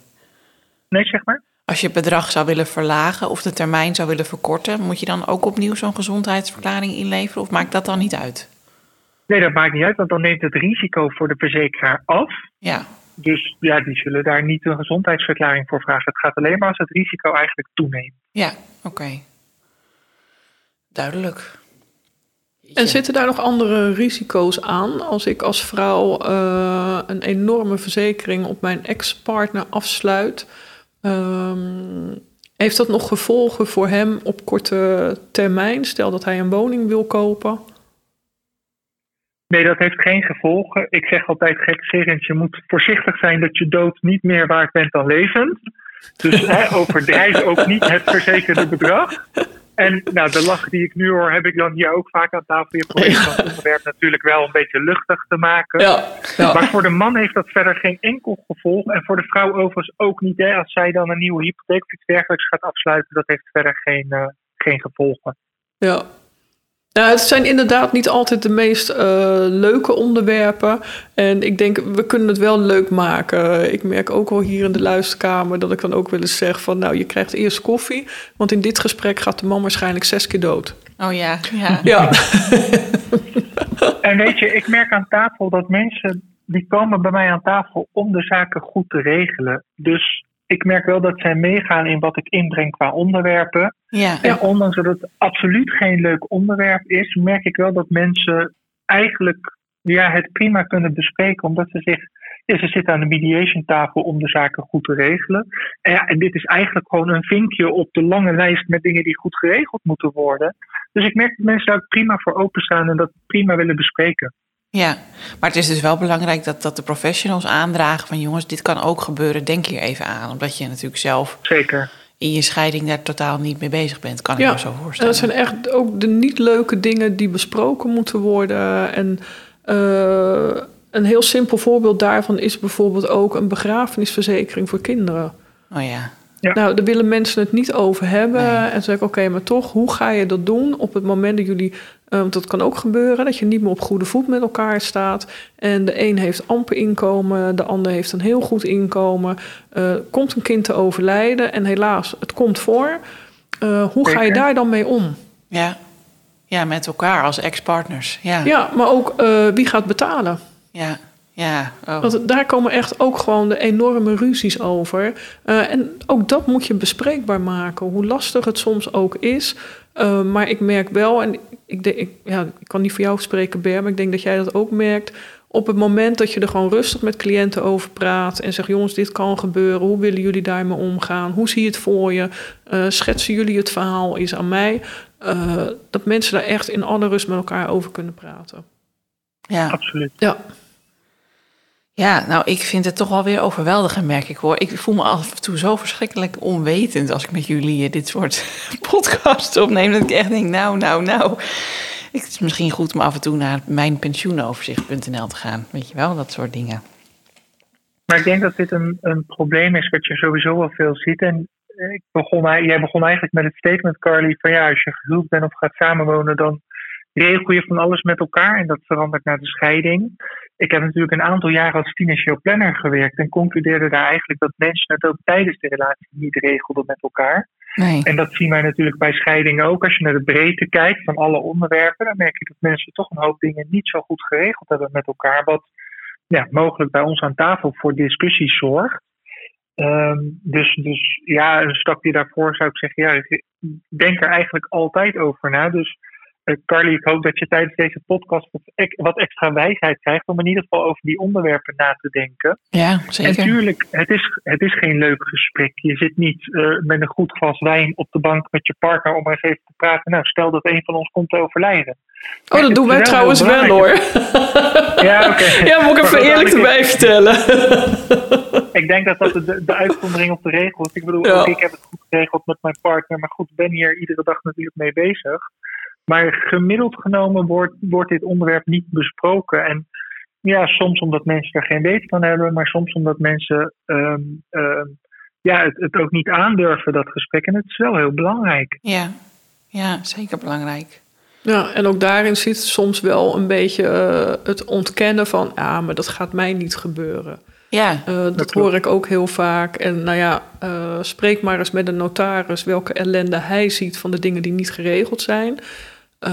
[SPEAKER 3] Nee, zeg maar.
[SPEAKER 1] Als je het bedrag zou willen verlagen of de termijn zou willen verkorten, moet je dan ook opnieuw zo'n gezondheidsverklaring inleveren of maakt dat dan niet uit?
[SPEAKER 3] Nee, dat maakt niet uit, want dan neemt het risico voor de verzekeraar af.
[SPEAKER 1] Ja.
[SPEAKER 3] Dus ja, die zullen daar niet een gezondheidsverklaring voor vragen. Het gaat alleen maar als het risico eigenlijk toeneemt.
[SPEAKER 1] Ja, oké. Okay. Duidelijk.
[SPEAKER 2] En zitten daar nog andere risico's aan als ik als vrouw uh, een enorme verzekering op mijn ex-partner afsluit? Um, heeft dat nog gevolgen voor hem op korte termijn? Stel dat hij een woning wil kopen.
[SPEAKER 3] Nee, dat heeft geen gevolgen. Ik zeg altijd gekserend, je moet voorzichtig zijn dat je dood niet meer waard bent dan levend. Dus hè, overdrijf ook niet het verzekerde bedrag. En nou, de lach die ik nu hoor, heb ik dan hier ook vaak aan tafel. Je probeert dat onderwerp natuurlijk wel een beetje luchtig te maken.
[SPEAKER 2] Ja, ja.
[SPEAKER 3] Maar voor de man heeft dat verder geen enkel gevolg. En voor de vrouw overigens ook niet. Hè. Als zij dan een nieuwe hypotheek of iets dergelijks gaat afsluiten, dat heeft verder geen, uh, geen gevolgen.
[SPEAKER 2] Ja, nou, het zijn inderdaad niet altijd de meest uh, leuke onderwerpen. En ik denk, we kunnen het wel leuk maken. Ik merk ook wel hier in de luisterkamer dat ik dan ook wel eens zeg van... nou, je krijgt eerst koffie, want in dit gesprek gaat de man waarschijnlijk zes keer dood.
[SPEAKER 1] Oh ja, ja.
[SPEAKER 2] ja.
[SPEAKER 3] en weet je, ik merk aan tafel dat mensen... die komen bij mij aan tafel om de zaken goed te regelen. Dus ik merk wel dat zij meegaan in wat ik inbreng qua onderwerpen.
[SPEAKER 1] Ja.
[SPEAKER 3] En ondanks dat het absoluut geen leuk onderwerp is, merk ik wel dat mensen eigenlijk ja, het prima kunnen bespreken, omdat ze zich. Ja, ze zitten aan de mediation tafel om de zaken goed te regelen. En, ja, en dit is eigenlijk gewoon een vinkje op de lange lijst met dingen die goed geregeld moeten worden. Dus ik merk dat mensen daar prima voor openstaan en dat prima willen bespreken.
[SPEAKER 1] Ja, maar het is dus wel belangrijk dat, dat de professionals aandragen van jongens, dit kan ook gebeuren, denk hier even aan. Omdat je natuurlijk zelf
[SPEAKER 3] Zeker.
[SPEAKER 1] in je scheiding daar totaal niet mee bezig bent, kan ik
[SPEAKER 2] Ja,
[SPEAKER 1] me zo
[SPEAKER 2] En
[SPEAKER 1] voorstellen.
[SPEAKER 2] dat zijn echt ook de niet leuke dingen die besproken moeten worden. En eh, een heel simpel voorbeeld daarvan is bijvoorbeeld ook een begrafenisverzekering voor kinderen.
[SPEAKER 1] Oh ja,
[SPEAKER 3] Ja.
[SPEAKER 2] Nou, daar willen mensen het niet over hebben.
[SPEAKER 1] Nee.
[SPEAKER 2] En dan zeg ik, oké, maar toch, hoe ga je dat doen op het moment dat jullie... want dat kan ook gebeuren, dat je niet meer op goede voet met elkaar staat. En de een heeft amper inkomen, de ander heeft een heel goed inkomen. Eh, komt een kind te overlijden en helaas, het komt voor. Eh, hoe ga je daar dan mee om?
[SPEAKER 1] ja. Ja, met elkaar als ex-partners. Ja,
[SPEAKER 2] Ja, maar ook eh, wie gaat betalen?
[SPEAKER 1] ja, ja. Oh.
[SPEAKER 2] Want daar komen echt ook gewoon de enorme ruzies over. En ook dat moet je bespreekbaar maken, hoe lastig het soms ook is. Eh, maar ik merk wel, en ik, denk, ik, ja, ik kan niet voor jou spreken, Ber, maar ik denk dat jij dat ook merkt. Op het moment dat je er gewoon rustig met cliënten over praat en zegt: jongens, dit kan gebeuren, hoe willen jullie daarmee omgaan? Hoe zie je het voor je? Eh, schetsen jullie het verhaal eens aan mij? Eh, dat mensen daar echt in alle rust met elkaar over kunnen praten.
[SPEAKER 1] ja.
[SPEAKER 3] Absoluut.
[SPEAKER 2] Ja,
[SPEAKER 1] Ja, nou, ik vind het toch wel weer overweldigend, merk ik hoor. Ik voel me af en toe zo verschrikkelijk onwetend als ik met jullie eh, dit soort podcasts opneem. Dat ik echt denk, nou, nou, nou. Het is misschien goed om af en toe naar mijnpensioenoverzicht.nl te gaan. Weet je wel, dat soort dingen.
[SPEAKER 3] Maar ik denk dat dit een, een probleem is wat je sowieso wel veel ziet. En ik begon, jij begon eigenlijk met het statement, Carly, van ja, als je gehuwd bent of gaat samenwonen, dan regel je van alles met elkaar en dat verandert naar de scheiding. Ik heb natuurlijk een aantal jaren als financieel planner gewerkt en concludeerde daar eigenlijk dat mensen het ook tijdens de relatie niet regelden met elkaar.
[SPEAKER 1] Nee.
[SPEAKER 3] En dat zien wij natuurlijk bij scheidingen ook. Als je naar de breedte kijkt van alle onderwerpen, dan merk je dat mensen toch een hoop dingen niet zo goed geregeld hebben met elkaar. Wat ja, mogelijk bij ons aan tafel voor discussies zorgt. Ehm, dus, dus ja, een stapje daarvoor zou ik zeggen, ja, ik denk er eigenlijk altijd over na. Dus Carly, ik hoop dat je tijdens deze podcast wat, ex- wat extra wijsheid krijgt om in ieder geval over die onderwerpen na te denken.
[SPEAKER 1] Ja,
[SPEAKER 3] En
[SPEAKER 1] zeker.
[SPEAKER 3] tuurlijk, het is, het is geen leuk gesprek. Je zit niet eh, met een goed glas wijn op de bank met je partner om er eens even te praten. Nou, stel dat een van ons komt te overlijden.
[SPEAKER 2] Oh, dat doen wij trouwens wel hoor.
[SPEAKER 3] Ja, oké.
[SPEAKER 2] Ja, moet ik even
[SPEAKER 3] Maar
[SPEAKER 2] eerlijk erbij vertellen.
[SPEAKER 3] Ik denk dat dat de, de uitzondering op de regel is. Ik bedoel,
[SPEAKER 2] Ja.
[SPEAKER 3] ook ik heb het goed geregeld met mijn partner. Maar goed, ik ben hier iedere dag natuurlijk mee bezig. Maar gemiddeld genomen wordt, wordt dit onderwerp niet besproken. En ja, soms omdat mensen er geen weet van hebben. Maar soms omdat mensen ehm, ehm, ja, het, het ook niet aandurven, dat gesprek. En het is wel heel belangrijk.
[SPEAKER 1] Ja. ja, zeker belangrijk.
[SPEAKER 2] Ja, en ook daarin zit soms wel een beetje eh, het ontkennen van... ja, maar dat gaat mij niet gebeuren.
[SPEAKER 1] Ja,
[SPEAKER 2] Eh, dat
[SPEAKER 3] klopt.
[SPEAKER 2] hoor ik ook heel vaak. En nou ja, eh, spreek maar eens met een notaris... welke ellende hij ziet van de dingen die niet geregeld zijn. Eh,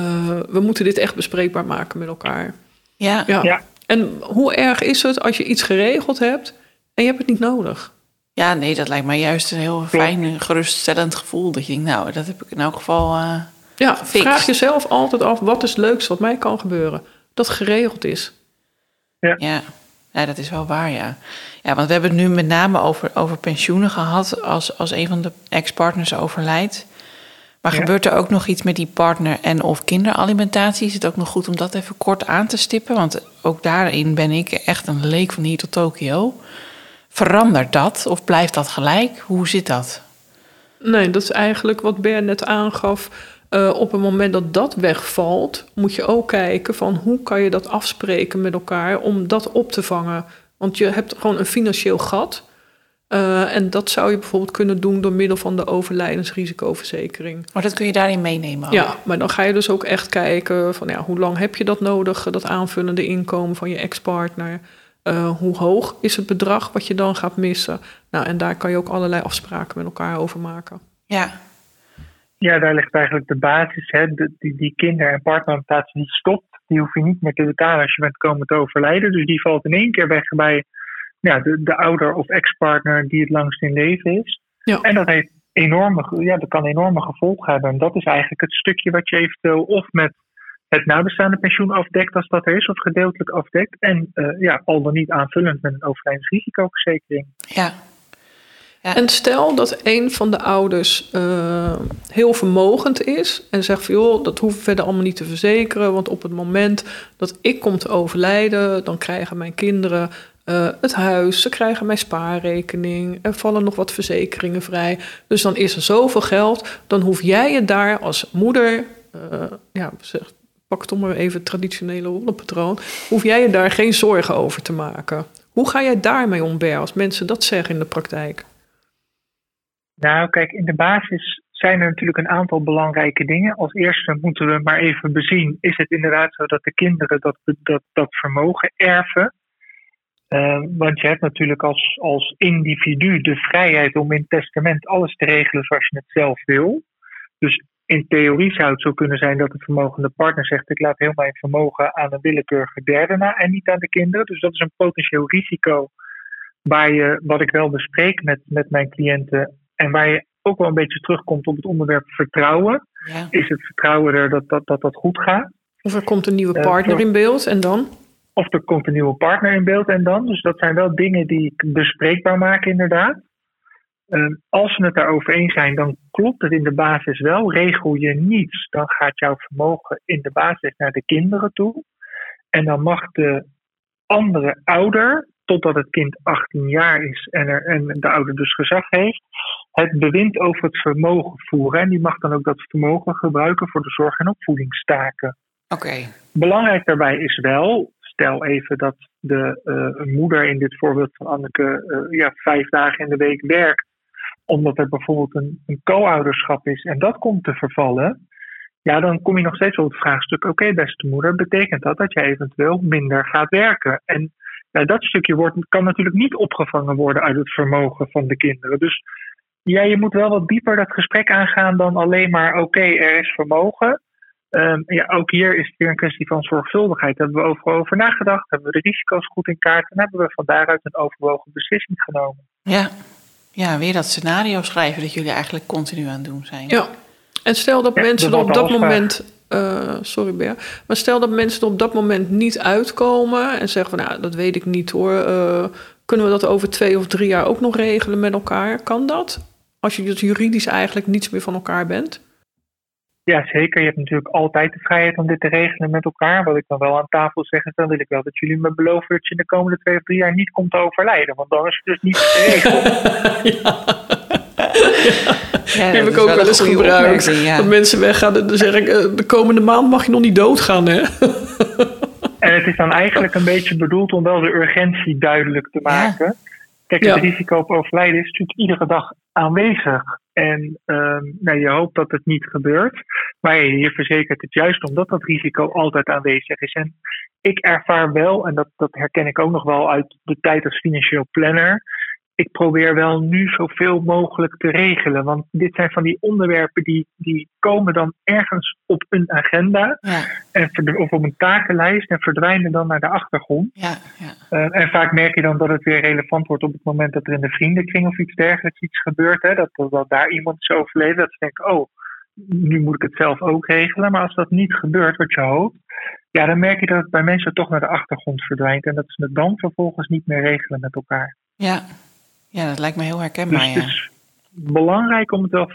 [SPEAKER 2] we moeten dit echt bespreekbaar maken met elkaar.
[SPEAKER 1] ja.
[SPEAKER 2] Ja.
[SPEAKER 3] Ja.
[SPEAKER 2] En hoe erg is het als je iets geregeld hebt... en je hebt het niet nodig?
[SPEAKER 1] Ja, nee, dat lijkt mij juist een heel fijn, en geruststellend gevoel. Dat je denkt, nou, dat heb ik in elk geval... eh,
[SPEAKER 2] Ja,
[SPEAKER 1] Gefixt.
[SPEAKER 2] vraag jezelf altijd af... wat is het leukste wat mij kan gebeuren? Dat geregeld is.
[SPEAKER 1] Ja. ja, dat is wel waar, ja. Ja, want we hebben het nu met name over, over pensioenen gehad als, als een van de ex-partners overlijdt. Maar
[SPEAKER 3] Ja.
[SPEAKER 1] gebeurt er ook nog iets met die partner en of kinderalimentatie? Is het ook nog goed om dat even kort aan te stippen? Want ook daarin ben ik echt een leek van hier tot Tokio. Verandert dat of blijft dat gelijk? Hoe zit dat?
[SPEAKER 2] Nee, dat is eigenlijk wat Ber net aangaf. Eh, op het moment dat dat wegvalt, moet je ook kijken van hoe kan je dat afspreken met elkaar om dat op te vangen. Want je hebt gewoon een financieel gat. Eh, en dat zou je bijvoorbeeld kunnen doen door middel van de overlijdensrisicoverzekering.
[SPEAKER 1] Maar dat kun je daarin meenemen? ook?
[SPEAKER 2] Ja, maar dan ga je dus ook echt kijken van ja, hoe lang heb je dat nodig, dat aanvullende inkomen van je ex-partner. Eh, hoe hoog is het bedrag wat je dan gaat missen? Nou, en daar kan je ook allerlei afspraken met elkaar over maken.
[SPEAKER 1] Ja,
[SPEAKER 3] Ja, daar ligt eigenlijk de basis. Hè. De, die, die kinder- en partneralimentatie die stopt, die hoef je niet meer te betalen als je bent komen te overlijden. Dus die valt in één keer weg bij ja, de, de ouder of ex-partner die het langst in leven is.
[SPEAKER 2] Ja.
[SPEAKER 3] En dat, heeft enorme, ja, dat kan enorme gevolgen hebben. En dat is eigenlijk het stukje wat je eventueel of met het nabestaande pensioen afdekt als dat er is, of gedeeltelijk afdekt. En eh, ja, al dan niet aanvullend met een overlijdensrisicoverzekering.
[SPEAKER 1] ja.
[SPEAKER 2] En stel dat een van de ouders eh, heel vermogend is en zegt van joh, dat hoeven we verder allemaal niet te verzekeren, want op het moment dat ik kom te overlijden, dan krijgen mijn kinderen eh, het huis, ze krijgen mijn spaarrekening, er vallen nog wat verzekeringen vrij. Dus dan is er zoveel geld, dan hoef jij je daar als moeder, uh, ja, zeg, pak toch maar even het traditionele rollenpatroon, hoef jij je daar geen zorgen over te maken. Hoe ga jij daarmee om, Ber, als mensen dat zeggen in de praktijk?
[SPEAKER 3] Nou, kijk, in de basis zijn er natuurlijk een aantal belangrijke dingen. Als eerste moeten we maar even bezien: is het inderdaad zo dat de kinderen dat, dat, dat vermogen erven? Uh, want je hebt natuurlijk als, als individu de vrijheid om in het testament alles te regelen zoals je het zelf wil. Dus in theorie zou het zo kunnen zijn dat de vermogende partner zegt: Ik laat heel mijn vermogen aan een willekeurige derde na en niet aan de kinderen. Dus dat is een potentieel risico waar je, wat ik wel bespreek met, met mijn cliënten en waar je ook wel een beetje terugkomt op het onderwerp vertrouwen. Ja. Is het vertrouwen er dat dat, dat dat goed gaat?
[SPEAKER 2] Of er komt een nieuwe eh, partner in beeld en dan?
[SPEAKER 3] Of er komt een nieuwe partner in beeld en dan. Dus dat zijn wel dingen die ik bespreekbaar maken, inderdaad. Uh, als we het daarover eens zijn, dan klopt het in de basis wel. Regel je niets, dan gaat jouw vermogen in de basis naar de kinderen toe. En dan mag de andere ouder, totdat het kind 18 jaar is en, er, en de ouder dus gezag heeft, het bewind over het vermogen voeren. En die mag dan ook dat vermogen gebruiken voor de zorg- en opvoedingstaken.
[SPEAKER 1] Oké.
[SPEAKER 3] Belangrijk daarbij is wel, stel even dat de uh, moeder in dit voorbeeld van Anneke uh, ja, vijf dagen in de week werkt, omdat er bijvoorbeeld een, een co-ouderschap is en dat komt te vervallen. Ja, dan kom je nog steeds op het vraagstuk: oké, beste moeder, betekent dat dat je eventueel minder gaat werken? En dat stukje wordt, kan natuurlijk niet opgevangen worden uit het vermogen van de kinderen. Dus ja, je moet wel wat dieper dat gesprek aangaan dan alleen maar: oké, er is vermogen. Um, ja, ook hier is het weer een kwestie van zorgvuldigheid. Daar hebben we over, over nagedacht, hebben we de risico's goed in kaart en hebben we van daaruit een overwogen beslissing genomen.
[SPEAKER 1] Ja, ja weer dat scenario schrijven dat jullie eigenlijk continu aan het doen zijn.
[SPEAKER 2] Ja, en stel dat mensen er op dat moment. Uh, sorry Ber. Maar stel dat mensen er op dat moment niet uitkomen en zeggen van nou, dat weet ik niet hoor. Uh, kunnen we dat over twee of drie jaar ook nog regelen met elkaar? Kan dat? Als je dus juridisch eigenlijk niets meer van elkaar bent?
[SPEAKER 3] Ja, zeker. Je hebt natuurlijk altijd de vrijheid om dit te regelen met elkaar. Wat ik dan wel aan tafel zeg, is dan wil ik wel dat jullie me beloven dat je in de komende twee of drie jaar niet komt te overlijden. Want dan is het dus niet geregeld. ja.
[SPEAKER 2] Ja, heb ik ook wel eens gebruikt. Dat mensen weggaan en dan zeg ik, eh, de komende maand mag je nog niet doodgaan, hè?
[SPEAKER 3] En het is dan eigenlijk een beetje bedoeld om wel de urgentie duidelijk te maken. Kijk, het risico op overlijden is natuurlijk iedere dag aanwezig. En um, nou, je hoopt dat het niet gebeurt. Maar je verzekert het juist omdat dat risico altijd aanwezig is. En ik ervaar wel, en dat, dat herken ik ook nog wel uit de tijd als financieel planner ik probeer wel nu zoveel mogelijk te regelen. Want dit zijn van die onderwerpen die, die komen dan ergens op een agenda. Ja. En, of op een takenlijst en verdwijnen dan naar de achtergrond.
[SPEAKER 1] Ja, ja.
[SPEAKER 3] Uh, en vaak merk je dan dat het weer relevant wordt op het moment dat er in de vriendenkring of iets dergelijks iets gebeurt. Hè, dat, dat daar iemand is overleden. Dat ze denken, oh, nu moet ik het zelf ook regelen. Maar als dat niet gebeurt wat je hoopt, ja, dan merk je dat het bij mensen toch naar de achtergrond verdwijnt. En dat ze het dan vervolgens niet meer regelen met elkaar.
[SPEAKER 1] Ja, ja, dat lijkt me heel herkenbaar. Dus
[SPEAKER 3] het is belangrijk om het wel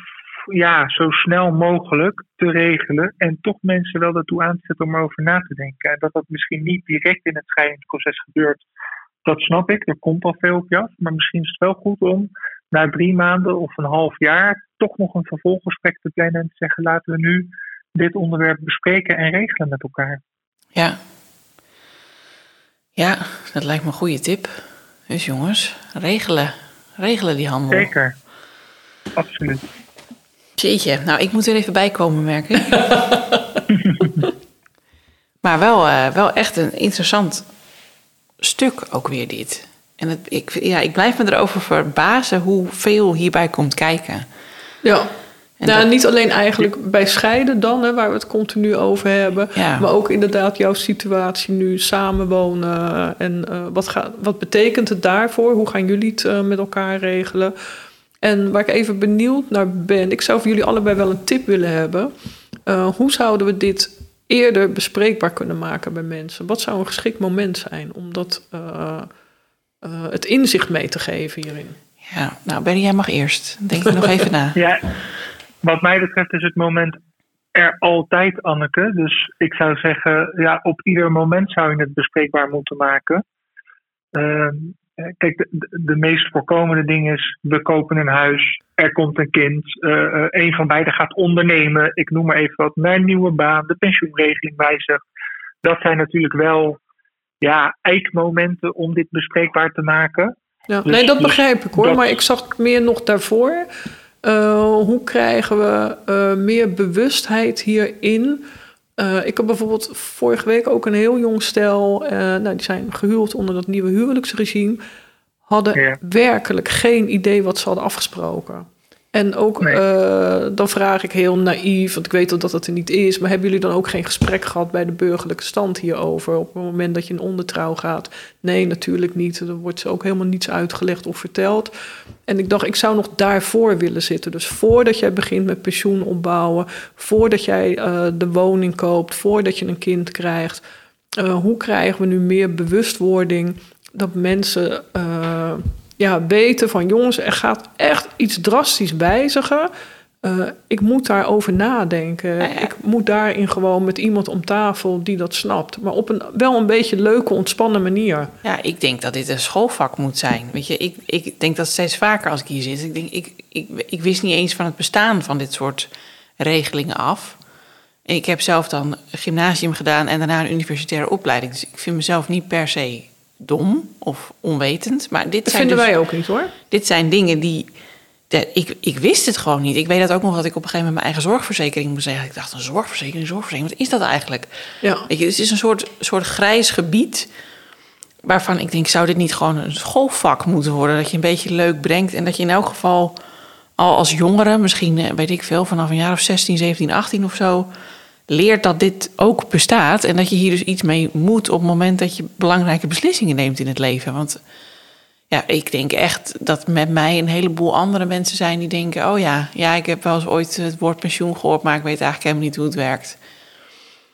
[SPEAKER 3] ja, zo snel mogelijk te regelen. En toch mensen wel ertoe aan te zetten om erover na te denken. En dat dat misschien niet direct in het scheidingsproces gebeurt, dat snap ik. Er komt al veel op je af. Maar misschien is het wel goed om na drie maanden of een half jaar toch nog een vervolggesprek te plannen en te zeggen: laten we nu dit onderwerp bespreken en regelen met elkaar.
[SPEAKER 1] Ja. Ja, dat lijkt me een goede tip. Dus jongens, regelen. Regelen die handel.
[SPEAKER 3] Zeker. Absoluut.
[SPEAKER 1] Jeetje, nou ik moet er even bij komen, merk ik. maar wel, uh, wel echt een interessant stuk ook weer dit. En het, ik, ja, ik blijf me erover verbazen hoeveel hierbij komt kijken.
[SPEAKER 2] Ja. Nou, niet alleen eigenlijk bij scheiden dan, hè, waar we het continu over hebben. Maar ook inderdaad jouw situatie nu, samenwonen. En uh, wat, gaat, wat betekent het daarvoor? Hoe gaan jullie het uh, met elkaar regelen? En waar ik even benieuwd naar ben, ik zou voor jullie allebei wel een tip willen hebben. Uh, hoe zouden we dit eerder bespreekbaar kunnen maken bij mensen? Wat zou een geschikt moment zijn om dat, het inzicht mee te geven hierin?
[SPEAKER 1] Ja, nou Benny, jij mag eerst. Denk er nog even na.
[SPEAKER 3] Ja, wat mij betreft is het moment er altijd, Anneke. Dus ik zou zeggen, ja, op ieder moment zou je het bespreekbaar moeten maken. Ehm, kijk, de, de, meest voorkomende ding is: we kopen een huis, er komt een kind, uh, een van beiden gaat ondernemen. Ik noem maar even wat, een nieuwe baan, de pensioenregeling wijzigt. Dat zijn natuurlijk wel ja, eikmomenten om dit bespreekbaar te maken.
[SPEAKER 2] Ja, dus nee, dat begrijp ik hoor. Maar ik zag meer nog daarvoor. Uh, hoe krijgen we uh, meer bewustheid hierin? Uh, ik heb bijvoorbeeld vorige week ook een heel jong stel. nou, die zijn gehuwd onder dat nieuwe huwelijksregime. Hadden ja. werkelijk geen idee wat ze hadden afgesproken. En ook uh, dan vraag ik heel naïef, want ik weet dat dat er niet is, maar hebben jullie dan ook geen gesprek gehad bij de burgerlijke stand hierover op het moment dat je in ondertrouw gaat? Nee, natuurlijk niet. Er wordt ook helemaal niets uitgelegd of verteld. En ik dacht, ik zou nog daarvoor willen zitten. Dus voordat jij begint met pensioen opbouwen, voordat jij uh, de woning koopt, voordat je een kind krijgt, uh, hoe krijgen we nu meer bewustwording dat mensen ja, weten van jongens, er gaat echt iets drastisch wijzigen. Uh, ik moet daarover nadenken. Ik moet daarin gewoon met iemand om tafel die dat snapt. Maar op een wel een beetje leuke, ontspannen manier.
[SPEAKER 1] Ja, ik denk dat dit een schoolvak moet zijn. Weet je, ik, ik denk dat steeds vaker als ik hier zit. Ik, denk, ik, ik, ik wist niet eens van het bestaan van dit soort regelingen af. Ik heb zelf dan gymnasium gedaan en daarna een universitaire opleiding. Dus ik vind mezelf niet per se dom of onwetend. Maar dit
[SPEAKER 2] dat
[SPEAKER 1] zijn
[SPEAKER 2] vinden
[SPEAKER 1] dus,
[SPEAKER 2] wij ook niet hoor.
[SPEAKER 1] Dit zijn dingen die. De, ik, ik wist het gewoon niet. Ik weet dat ook nog dat ik op een gegeven moment mijn eigen zorgverzekering moest zeggen. Ik dacht, een zorgverzekering, zorgverzekering, wat is dat eigenlijk?
[SPEAKER 2] Ja.
[SPEAKER 1] Weet je, het is een soort, soort grijs gebied waarvan ik denk, zou dit niet gewoon een schoolvak moeten worden? Dat je een beetje leuk brengt en dat je in elk geval al als jongere, misschien eh, weet ik veel, vanaf een jaar of 16, 17, 18 of zo, leert dat dit ook bestaat en dat je hier dus iets mee moet op het moment dat je belangrijke beslissingen neemt in het leven. Want ja, ik denk echt dat met mij een heleboel andere mensen zijn die denken: oh ja, ja, ik heb wel eens ooit het woord pensioen gehoord, maar ik weet eigenlijk helemaal niet hoe het werkt.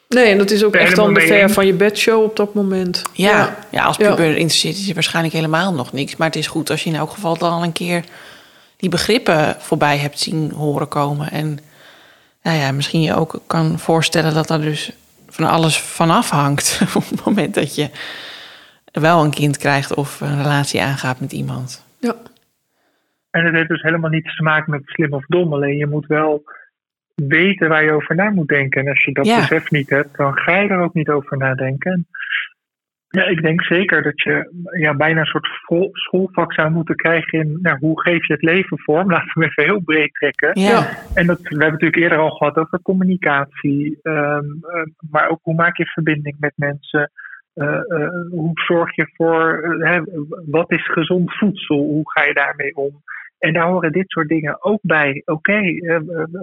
[SPEAKER 2] Nee, en dat is ook echt dan de ver van je bedshow op dat moment.
[SPEAKER 1] Ja, ja. ja als puber ja. interesseert is je waarschijnlijk helemaal nog niks. Maar het is goed als je in elk geval dan al een keer die begrippen voorbij hebt zien horen komen. En nou ja, misschien je ook kan voorstellen dat er dus van alles vanaf hangt. op het moment dat je wel een kind krijgt of een relatie aangaat met iemand.
[SPEAKER 2] Ja.
[SPEAKER 3] En het heeft dus helemaal niets te maken met slim of dom. Alleen je moet wel weten waar je over na moet denken. En als je dat ja. besef niet hebt, dan ga je er ook niet over nadenken. Ja, ik denk zeker dat je ja, bijna een soort schoolvak zou moeten krijgen in nou, hoe geef je het leven vorm. Laten we even heel breed trekken.
[SPEAKER 1] Ja.
[SPEAKER 3] En dat, we hebben natuurlijk eerder al gehad over communicatie, um, uh, maar ook hoe maak je verbinding met mensen. Uh, uh, hoe zorg je voor, hè, wat is gezond voedsel? Hoe ga je daarmee om? En daar horen dit soort dingen ook bij. Oké, okay,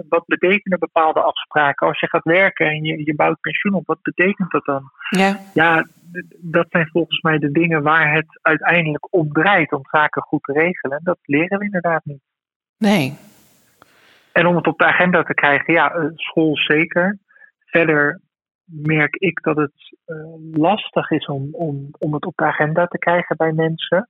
[SPEAKER 3] wat betekenen bepaalde afspraken? Als je gaat werken en je, je bouwt pensioen op, wat betekent dat dan?
[SPEAKER 1] Ja.
[SPEAKER 3] ja, dat zijn volgens mij de dingen waar het uiteindelijk om draait om zaken goed te regelen. Dat leren we inderdaad niet.
[SPEAKER 1] Nee.
[SPEAKER 3] En om het op de agenda te krijgen, ja, school zeker. Verder merk ik dat het uh, lastig is om, om, om het op de agenda te krijgen bij mensen.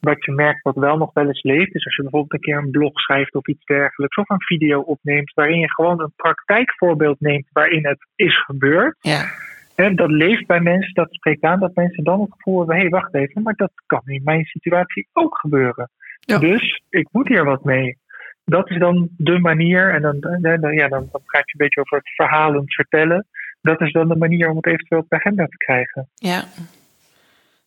[SPEAKER 3] Wat je merkt wat wel nog wel eens leeft, is als je bijvoorbeeld een keer een blog schrijft of iets dergelijks, of een video opneemt, waarin je gewoon een praktijkvoorbeeld neemt waarin het is gebeurd.
[SPEAKER 1] Ja.
[SPEAKER 3] En dat leeft bij mensen, dat spreekt aan dat mensen dan het gevoel hebben: hé, hey, wacht even, maar dat kan in mijn situatie ook gebeuren.
[SPEAKER 2] Ja.
[SPEAKER 3] Dus ik moet hier wat mee. Dat is dan de manier, en dan, ja, dan, dan praat je een beetje over het verhalend vertellen. Dat is dan de manier om het eventueel op de agenda te krijgen.
[SPEAKER 1] Ja.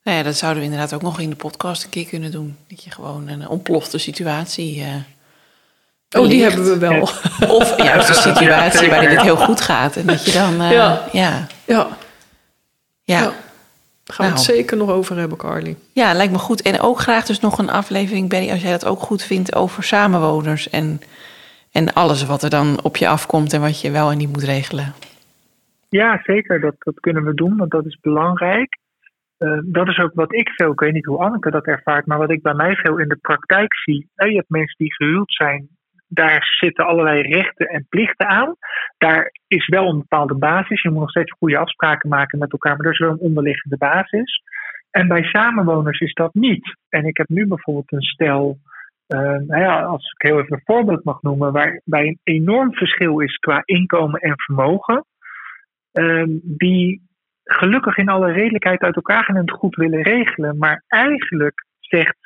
[SPEAKER 1] Nou ja, dat zouden we inderdaad ook nog in de podcast een keer kunnen doen. Dat je gewoon een ontplofte situatie. Uh,
[SPEAKER 2] oh, die hebben we wel.
[SPEAKER 1] Of juist een situatie waarin het heel goed gaat. En dat je dan. Uh,
[SPEAKER 2] ja.
[SPEAKER 1] ja.
[SPEAKER 2] Ja. Gaan we het zeker nog over hebben, Carly.
[SPEAKER 1] Ja, lijkt me goed. En ook graag dus nog een aflevering, Benny, als jij dat ook goed vindt, over samenwoners en, en alles wat er dan op je afkomt en wat je wel en niet moet regelen.
[SPEAKER 3] Ja, zeker. Dat, dat kunnen we doen, want dat is belangrijk. Uh, dat is ook wat ik veel, ik weet niet hoe Anneke dat ervaart, maar wat ik bij mij veel in de praktijk zie. je hebt mensen die gehuwd zijn, daar zitten allerlei rechten en plichten aan. Daar is wel een bepaalde basis. Je moet nog steeds goede afspraken maken met elkaar, maar er is wel een onderliggende basis. En bij samenwoners is dat niet. En ik heb nu bijvoorbeeld een stel, uh, nou ja, als ik heel even een voorbeeld mag noemen, waarbij een enorm verschil is qua inkomen en vermogen. Uh, die gelukkig in alle redelijkheid uit elkaar gaan en het goed willen regelen. Maar eigenlijk zegt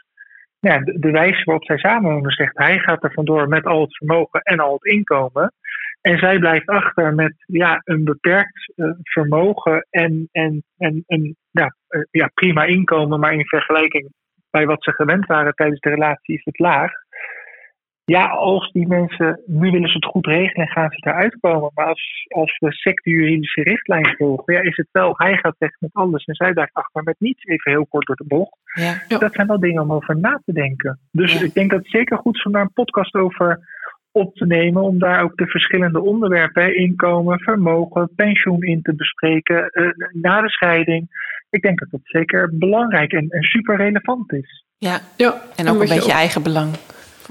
[SPEAKER 3] ja, de, wijze waarop zij samenwonen, zegt hij gaat er vandoor met al het vermogen en al het inkomen. En zij blijft achter met ja, een beperkt uh, vermogen en, en, en een ja, uh, ja, prima inkomen, maar in vergelijking bij wat ze gewend waren tijdens de relatie is het laag. Ja, als die mensen, nu willen ze het goed regelen en gaan ze eruit komen. Maar als, als we secte juridische richtlijn volgen, ja, is het wel, hij gaat weg met alles en zij blijft achter met niets, even heel kort door de bocht.
[SPEAKER 1] Ja.
[SPEAKER 3] Dat zijn wel dingen om over na te denken. Dus
[SPEAKER 1] Ja.
[SPEAKER 3] ik denk dat het zeker goed is om daar een podcast over op te nemen. Om daar ook de verschillende onderwerpen, inkomen, vermogen, pensioen in te bespreken. eh, na de scheiding. Ik denk dat dat zeker belangrijk en, en super relevant is.
[SPEAKER 1] Ja,
[SPEAKER 2] Ja,
[SPEAKER 1] en ook een beetje eigen belang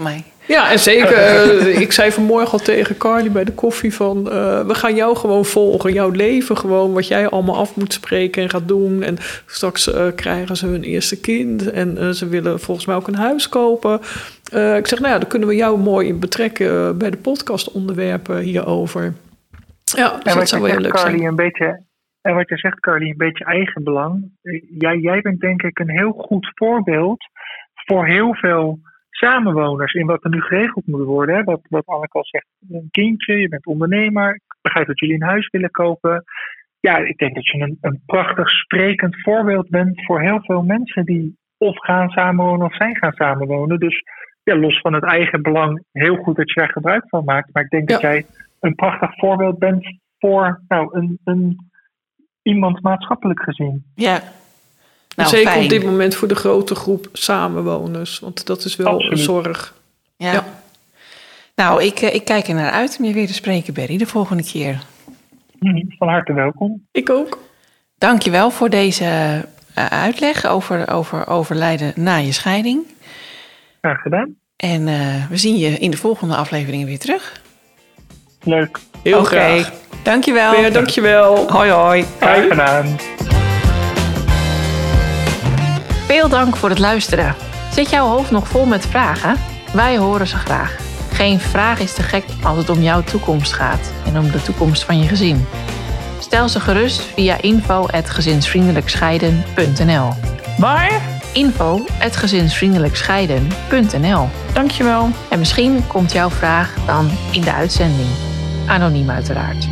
[SPEAKER 1] mij.
[SPEAKER 2] Ja, en zeker. eh, ik zei vanmorgen al tegen Carly bij de koffie van... eh, we gaan jou gewoon volgen, jouw leven gewoon... wat jij allemaal af moet spreken en gaat doen. En straks eh, krijgen ze hun eerste kind... en eh, ze willen volgens mij ook een huis kopen. Eh, ik zeg, nou ja, dan kunnen we jou mooi in betrekken... bij de podcastonderwerpen hierover. Ja, dus
[SPEAKER 3] en
[SPEAKER 2] dat
[SPEAKER 3] wat
[SPEAKER 2] zou
[SPEAKER 3] je
[SPEAKER 2] wel heel
[SPEAKER 3] zegt,
[SPEAKER 2] leuk
[SPEAKER 3] Carly,
[SPEAKER 2] zijn.
[SPEAKER 3] een beetje. En wat je zegt, Carly, een beetje eigenbelang. Jij, jij bent denk ik een heel goed voorbeeld voor heel veel samenwoners in wat er nu geregeld moet worden. Hè? Wat, wat Anneke al zegt, een kindje, je bent ondernemer. Ik begrijp dat jullie een huis willen kopen. Ja, ik denk dat je een, een prachtig sprekend voorbeeld bent voor heel veel mensen die of gaan samenwonen of zijn gaan samenwonen. Dus ja, los van het eigen belang, heel goed dat je daar gebruik van maakt. Maar ik denk dat jij een prachtig voorbeeld bent voor nou, een, een, iemand maatschappelijk gezien.
[SPEAKER 1] Ja. Nou,
[SPEAKER 2] Zeker
[SPEAKER 1] fijn.
[SPEAKER 2] op dit moment voor de grote groep samenwoners. Want dat is wel
[SPEAKER 3] Absoluut.
[SPEAKER 2] een zorg.
[SPEAKER 1] Ja.
[SPEAKER 2] Ja.
[SPEAKER 1] Nou, ik, eh, ik kijk er naar uit om je weer te spreken, Berry, de volgende keer.
[SPEAKER 3] Hm, Van harte welkom.
[SPEAKER 2] Ik ook.
[SPEAKER 1] Dank je wel voor deze eh, uitleg over, over overlijden na je scheiding.
[SPEAKER 3] Graag gedaan.
[SPEAKER 1] En eh, we zien je in de volgende afleveringen weer terug.
[SPEAKER 3] Leuk.
[SPEAKER 2] Heel
[SPEAKER 1] Oké,
[SPEAKER 2] graag.
[SPEAKER 1] Dankjewel.
[SPEAKER 2] Ja, dankjewel.
[SPEAKER 1] Hoi hoi.
[SPEAKER 3] Graag gedaan.
[SPEAKER 1] Veel dank voor het luisteren. Zit jouw hoofd nog vol met vragen? Wij horen ze graag. Geen vraag is te gek als het om jouw toekomst gaat en om de toekomst van je gezin. Stel ze gerust via info@gezinsvriendelijkscheiden.nl.
[SPEAKER 4] Waar?
[SPEAKER 1] info@gezinsvriendelijkscheiden.nl.
[SPEAKER 4] Dankjewel.
[SPEAKER 1] En misschien komt jouw vraag dan in de uitzending. Anoniem uiteraard.